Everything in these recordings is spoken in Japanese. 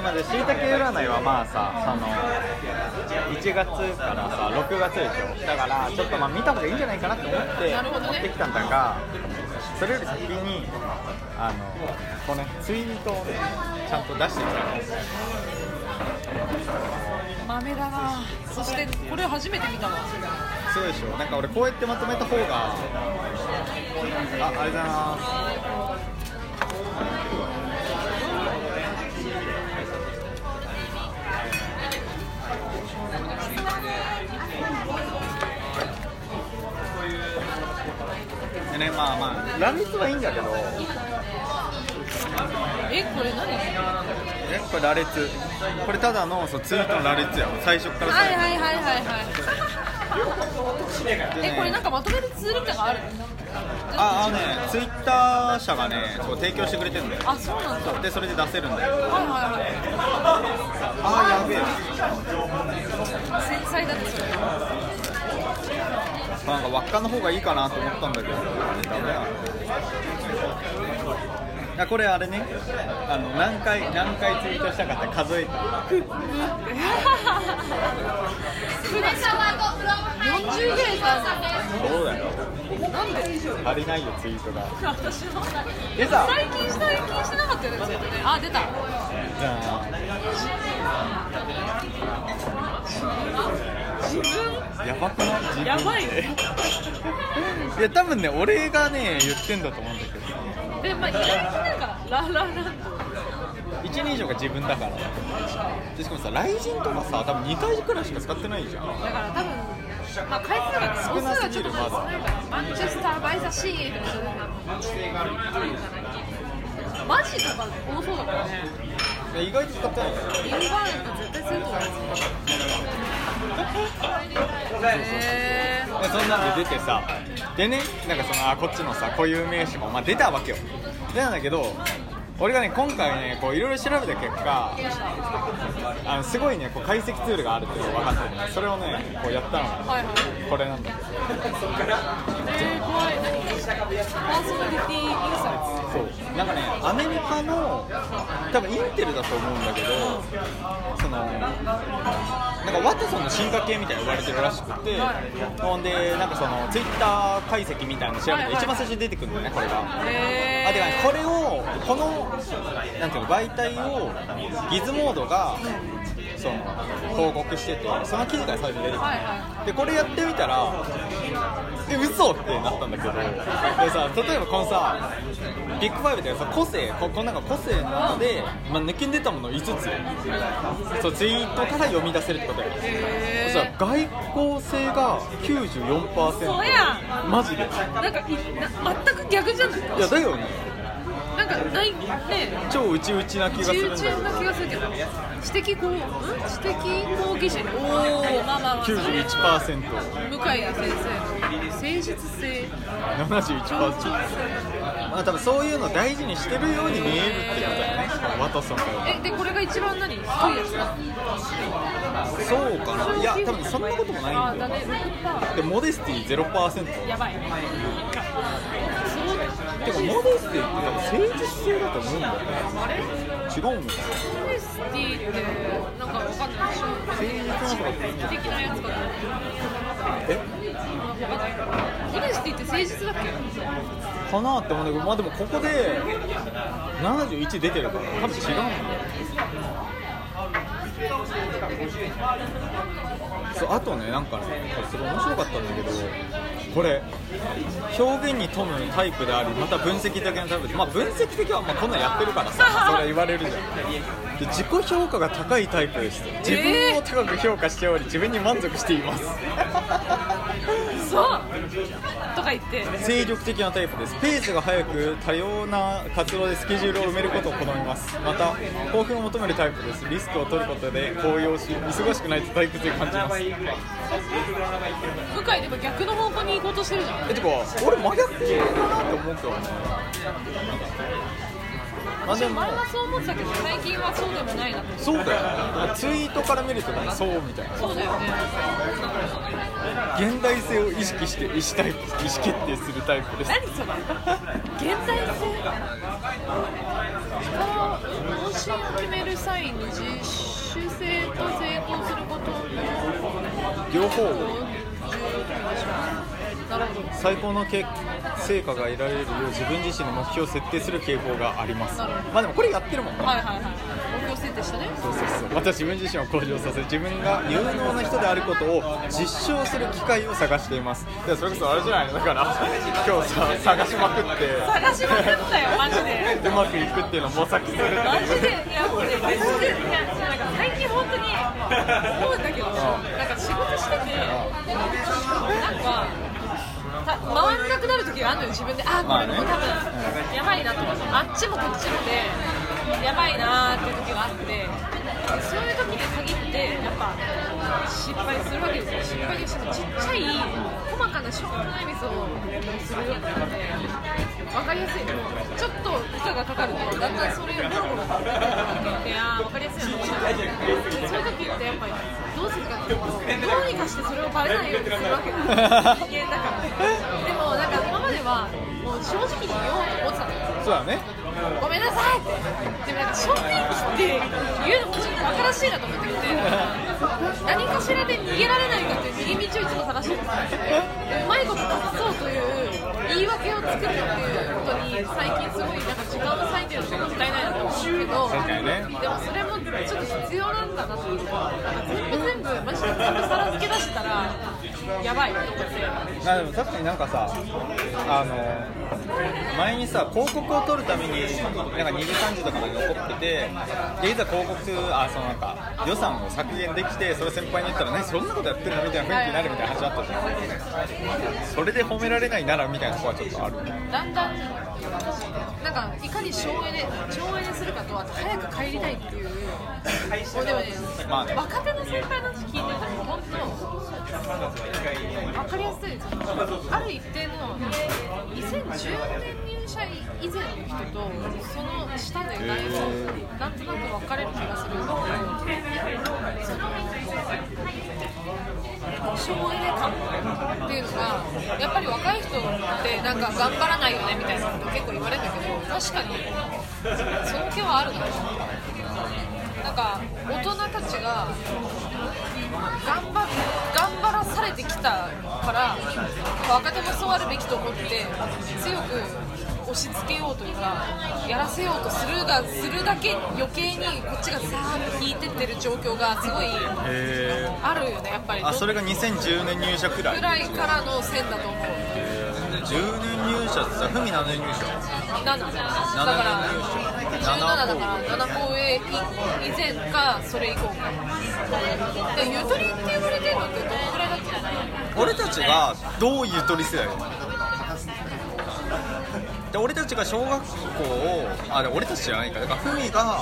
でまでしいたけ占いはまあさその1月からさ6月でしょ。だからちょっとまあ見た方がいいんじゃないかなと思って持ってきたんだがそれより先にあのこのツイートをねちゃんと出してきたの。豆だな。そしてこれ初めて見たわ。そうでしょ。なんか俺こうやってまとめた方があありがとでねまあまあ乱立はいいんだけど。えこれ何？えこれ羅列。これただのそうツイートの羅列や。最初からはい最後はいはいはい。はいえこれなんかまとめるツール感がある？ああのねツイッター社がねそう提供してくれてるんだよ。あそうなんだ。はいでそれで出せるんだよ。はいはああやべえだねそれなんか輪っかの方がいいかなと思ったんだけどダメだあこれあれね。あの何回何回ツイートしたかって数えた。40ぐらいさそうだよ。なんで？足りないよツイートが。私も。でさ最近最近してなかったよねね。あ出たじゃあ自分やばくない自分やばい。でいや多分ね俺がね言ってんだと思うんだけど。でまあ意外になんかララランド。1人以上が自分だから。でしかもさ雷神とかさ多分2回くらいしか使ってないじゃん。だから多分まあ回数が少なすぎる母数がちょっと少ないからマンチェスターバイザシーとかそういうのマジとか多そうだからね意外と使ってない。インバウンド絶対すると思うへでそんな。んで出てさでねなんかそのあこっちのさ固有名詞も、まあ、出たわけよ。出たんだけど俺がね今回ねこういろいろ調べた結果あのすごいねこう解析ツールがあるっていうのが分かってねそれをねこうやったのがはいはい。これなんだけどえー、怖い。何？パーソナリティインサイなんかねアメリカの多分インテルだと思うんだけどそのなんかワトソンの進化系みたいに言われてるらしくて、ほんでなんかそのツイッター解析みたいなの調べて一番最初に出てくるんだよねこれが。あでねこれをこのなんていうの媒体をギズモードがその報告しててその記事が最初に出てきて、はいはでこれやってみたらえ嘘ってなったんだけど。でさ例えばこのさビッグファイブでさ個性ここの中個性の中で、まあ、抜きん出たもの5つ。そうツイートから読み出せるってことよへそしたら外交性が94%そうやマジで。いなんかいな全く逆じゃない？やだよね。なんかないね。超内々な気がするんだ中よ々な気がするけど。知的こう、ん？知的講義者おおまあまあまあ。それは91%向井先生の誠実性。71%まあ多分そういうの大事にしてるように見えるってことだよねワトソンが。えでこれが一番何？低いやつそうかないや多分そんなこともないんだよ。ね。6%でモデスティ0%やばい。てかモデスティって多分誠実性だと思うんだよね。違うのかホネスティってなんかわかんないでしょ。誠実なのかえ？ホネスティって誠実だっけかなって思うんだけどまあでもここで71出てるから多分違うんだよ。そうあとねなんかねすごい面白かったんだけどこれ表現に富むタイプでありまた分析的なタイプでまあ分析的はまあこんなんやってるからさ それは言われるじゃん。で自己評価が高いタイプです。自分を高く評価しており自分に満足していますそう。とか言って精力的なタイプです。ペースが速く多様な活動でスケジュールを埋めることを好みます。また興奮を求めるタイプです。リスクを取ることで高揚し忙しくないと退屈に感じます。向井でも逆の方向に行こうとしてるじゃんえてか俺真逆だなって思うけどね。まあでも。私前はそう思ってたけど最近はそうでもないな。とそうだよツイートから見るとねそうみたいな。そうだよね。現代性を意識して意思タイプ意思決定するタイプです。何それ？現代性？方針を決める際に自主性と成功することの両方を重要というでしょなるほど最高の結成果が得られるよう自分自身の目標を設定する傾向があります。まあでもこれやってるもんねはいはいはい。目標設定したね。そうそうそう。また自分自身を向上させ自分が有能な人であることを実証する機会を探しています。でそれこそあれじゃないの？だから 今日さ探しまくって。探しまくったよマジで。うまくいくっていうのを模索するマジで。いやもうねマジで。いやなんか最近本当に思うんだけど なんか仕事しててなんかた回んなくなる時があるのよ自分で。あーこれもう多分やばいなと思って。あっちもこっちもでやばいなーっていう時があって。そういう時に限ってやっぱ失敗するわけですよ。失敗してもちっちゃい細かなしょうもないミスをするようになって分かりやすい。もうちょっと負荷がかかるとだんだんそれがボロボロいやー分かうにかしてそれをバレないようにするわけだ人間だからでもなんか今まではもう正直に言おうと思ってたのよそうだね。ごめんなさいってでもなんか正面切って言うのもちょっとバカらしいなと思ってきて何かしらで逃げられないかっていう逃げ道をいつも探してるんですうまいこと隠そうという言い訳を作るっていうことに最近すごいなんか時間を割いてるのがもったいないなと思うけどね。でもそれもちょっと必要なんだなと思って。全部全部マジで全部さら付け出したらやばい。と思ってあでも確かになんかさあの前にさ広告を撮るためになんか2時3時とかまで残っててでいざ広告あそのなんか予算を削減できてそれ先輩に言ったらねそんなことやってるのみたいな雰囲気になるみたいな話あったじゃん。それで褒められないならみたいなとこはちょっとある。だんだんなんかいかに省エネ省エネするかとあと早く帰りたいっていうでもね、まあね。若手の先輩の話聞いてると本当分かりやすいそのある一定の2010年入社以前の人とその下でだいぶなんとなく分かれる気がするんだけどその省エネ感っていうのがやっぱり若い人ってなんか頑張らないよねみたいなこと結構言われるんだけど確かにその気はあるななんか大人たちがたから若手もそうあるべきと思って強く押し付けようというかやらせようとするがするだけ余計にこっちがさーっと引いてってる状況がすごいへあるよねやっぱり。あそれが2010年入社くらい？ぐらいからの線だと思う。10年入社ってさふみ7年入社？7だから17だから7個上以前かそれ以降か。でゆとりって言われてるのってどのくらいだっけ俺たちがどうゆとり世代？なので俺たちが小学校をあで俺たちじゃないか。だからふみが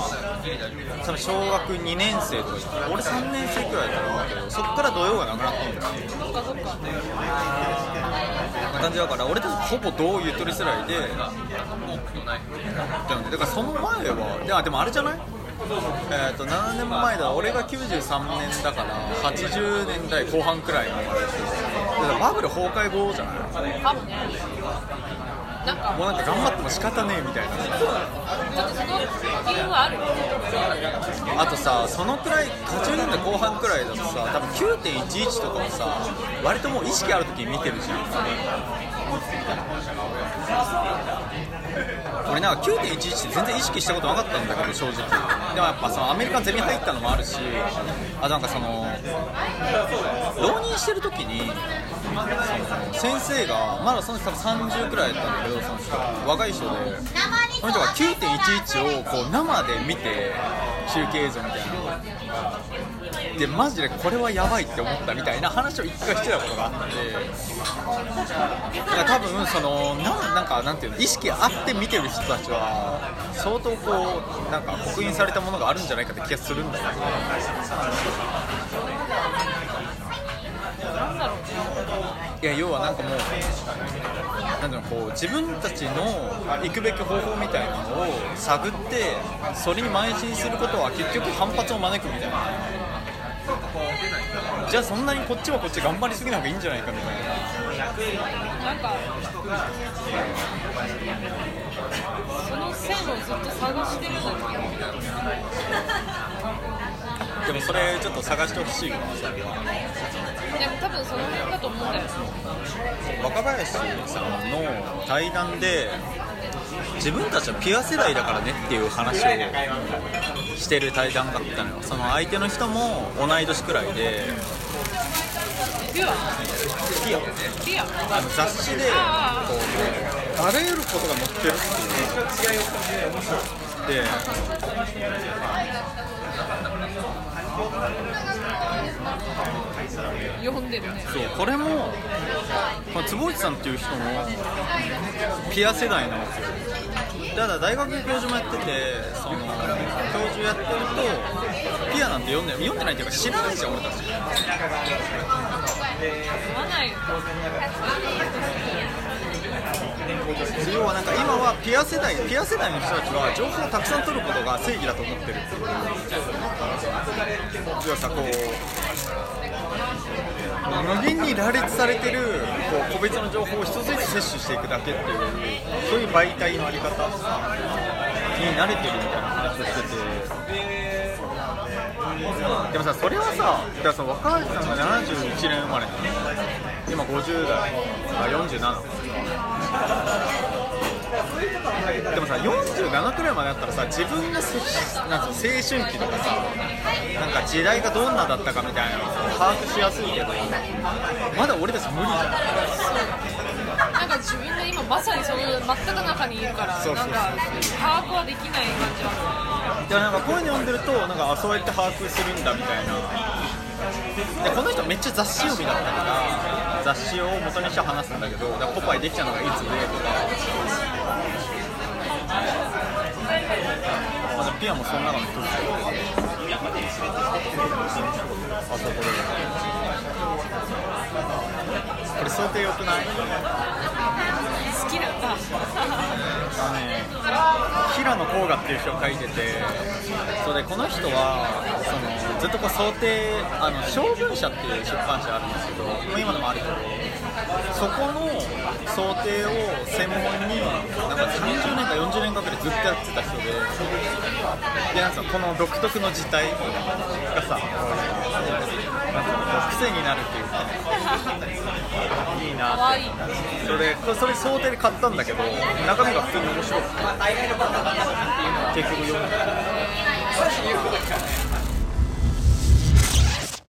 その小学2年生とか俺3年生くらいだと思うけどそっから土曜がなくなったんだよ。そっかそっか感じだから俺たちほぼ同ゆとり世代でだからその前はでもあれじゃない？えー、と7年前だ？俺が93年だから80年代後半くらいのだからバブル崩壊後じゃない？多分ね。なんかもうなんか頑張も仕方ねえみたいなちょっとその理由はある。よあとさそのくらい80年代後半くらいだとさ多分9.11とかもさ割ともう意識ある時に見てるじゃん俺なんか9.11って全然意識したことなかったんだ。けど正直でもやっぱそのアメリカゼミ入ったのもあるしあとなんかその浪人してる時に先生がまだその人多分30くらいだったんだけどその人若い人でその人が9.11をこう生で見て中継映像みたいなでマジでこれはやばいって思ったみたいな話を一回してたことがあって。だから多分そのなんなんかなんていうの意識あって見てる人たちは相当こうなんか刻印されたものがあるんじゃないかって気がするんだよね。なんだろうねいや要はなんかもうなんていうこう自分たちの行くべき方法みたいなのを探ってそれに邁進することは結局反発を招くみたいな。じゃあそんなにこっちはこっち頑張りすぎない方がいいんじゃないかみたいな。なんかその線をずっと探してるのにでもそれちょっと探してほしいわそれは。でも多分その辺だと思うんだよ若林さんの対談で自分たちはピュア世代だからねっていう話をしてる対談があったのよ。その相手の人も同い年くらいであの雑誌でこあうあらゆることが載ってるっていうで読んでるね。そうこれもこの坪内さんっていう人もピア世代なんですよ。ただ大学教授もやっててその教授やってるとピアなんて読んで読んでないっていうか知らないじゃん俺たち。読まないよ要はなんか今はピア世代ピア世代の人たちは情報をたくさん取ることが正義だと思ってるっていう要はさこう無限に羅列されてるこう個別の情報を一つずつ摂取していくだけっていうそういう媒体のあり方に慣れてるみたいな話をしててでもさそれはさだからその若林さんが71年生まれなの。今50代。あ47でもさ47くらいまでだったらさ自分がなん青春期とかさなんか時代がどんなだったかみたいなのを把握しやすいけどまだ俺たち無理じゃん。まさにその真っ只中にいるからそうそうそう。なんか把握はできない感じは。でもなんかこういうの読んでるとなんかあそうやって把握するんだみたいな。でこの人めっちゃ雑誌読みだったから雑誌を元にして話すんだけどだポパイできたのがいつでとか。まだピアもその中の一つであそうこれ。これ想定よくない？ね平野甲賀っていう人を書いててそれでこの人はそのずっとこう想定あの将軍社っていう出版社あるんですけど今でもあるけどそこの想定を専門になんか30年か40年かけてずっとやってた人ででなんかこの独特の字体がさなんかこう癖になるっていうかいいなって可愛いそれでこれそれ想定で買ったんだけど中身が普通に面白くて結局読んだ。